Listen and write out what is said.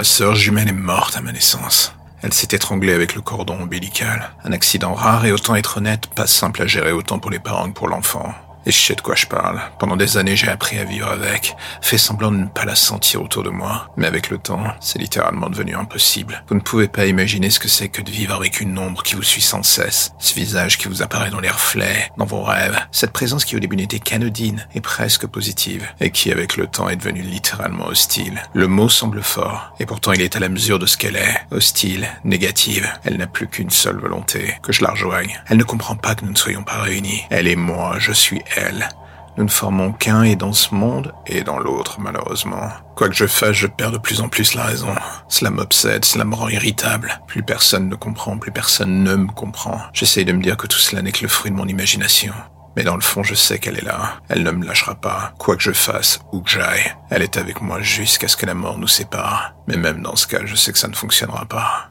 Ma sœur jumelle est morte à ma naissance. Elle s'est étranglée avec le cordon ombilical. Un accident rare et autant être honnête, pas simple à gérer autant pour les parents que pour l'enfant. Et je sais de quoi je parle. Pendant des années, j'ai appris à vivre avec, fait semblant de ne pas la sentir autour de moi. Mais avec le temps, c'est littéralement devenu impossible. Vous ne pouvez pas imaginer ce que c'est que de vivre avec une ombre qui vous suit sans cesse. Ce visage qui vous apparaît dans les reflets, dans vos rêves. Cette présence qui au début n'était qu'anodine et presque positive. Et qui avec le temps est devenue littéralement hostile. Le mot semble fort. Et pourtant il est à la mesure de ce qu'elle est. Hostile, négative. Elle n'a plus qu'une seule volonté. Que je la rejoigne. Elle ne comprend pas que nous ne soyons pas réunis. Elle et moi, je suis elle. Nous ne formons qu'un et dans ce monde et dans l'autre, malheureusement. Quoi que je fasse, je perds de plus en plus la raison. Cela m'obsède, cela me rend irritable. Plus personne ne comprend, plus personne ne me comprend. J'essaye de me dire que tout cela n'est que le fruit de mon imagination. Mais dans le fond, je sais qu'elle est là. Elle ne me lâchera pas, quoi que je fasse, où que j'aille. Elle est avec moi jusqu'à ce que la mort nous sépare. Mais même dans ce cas, je sais que ça ne fonctionnera pas.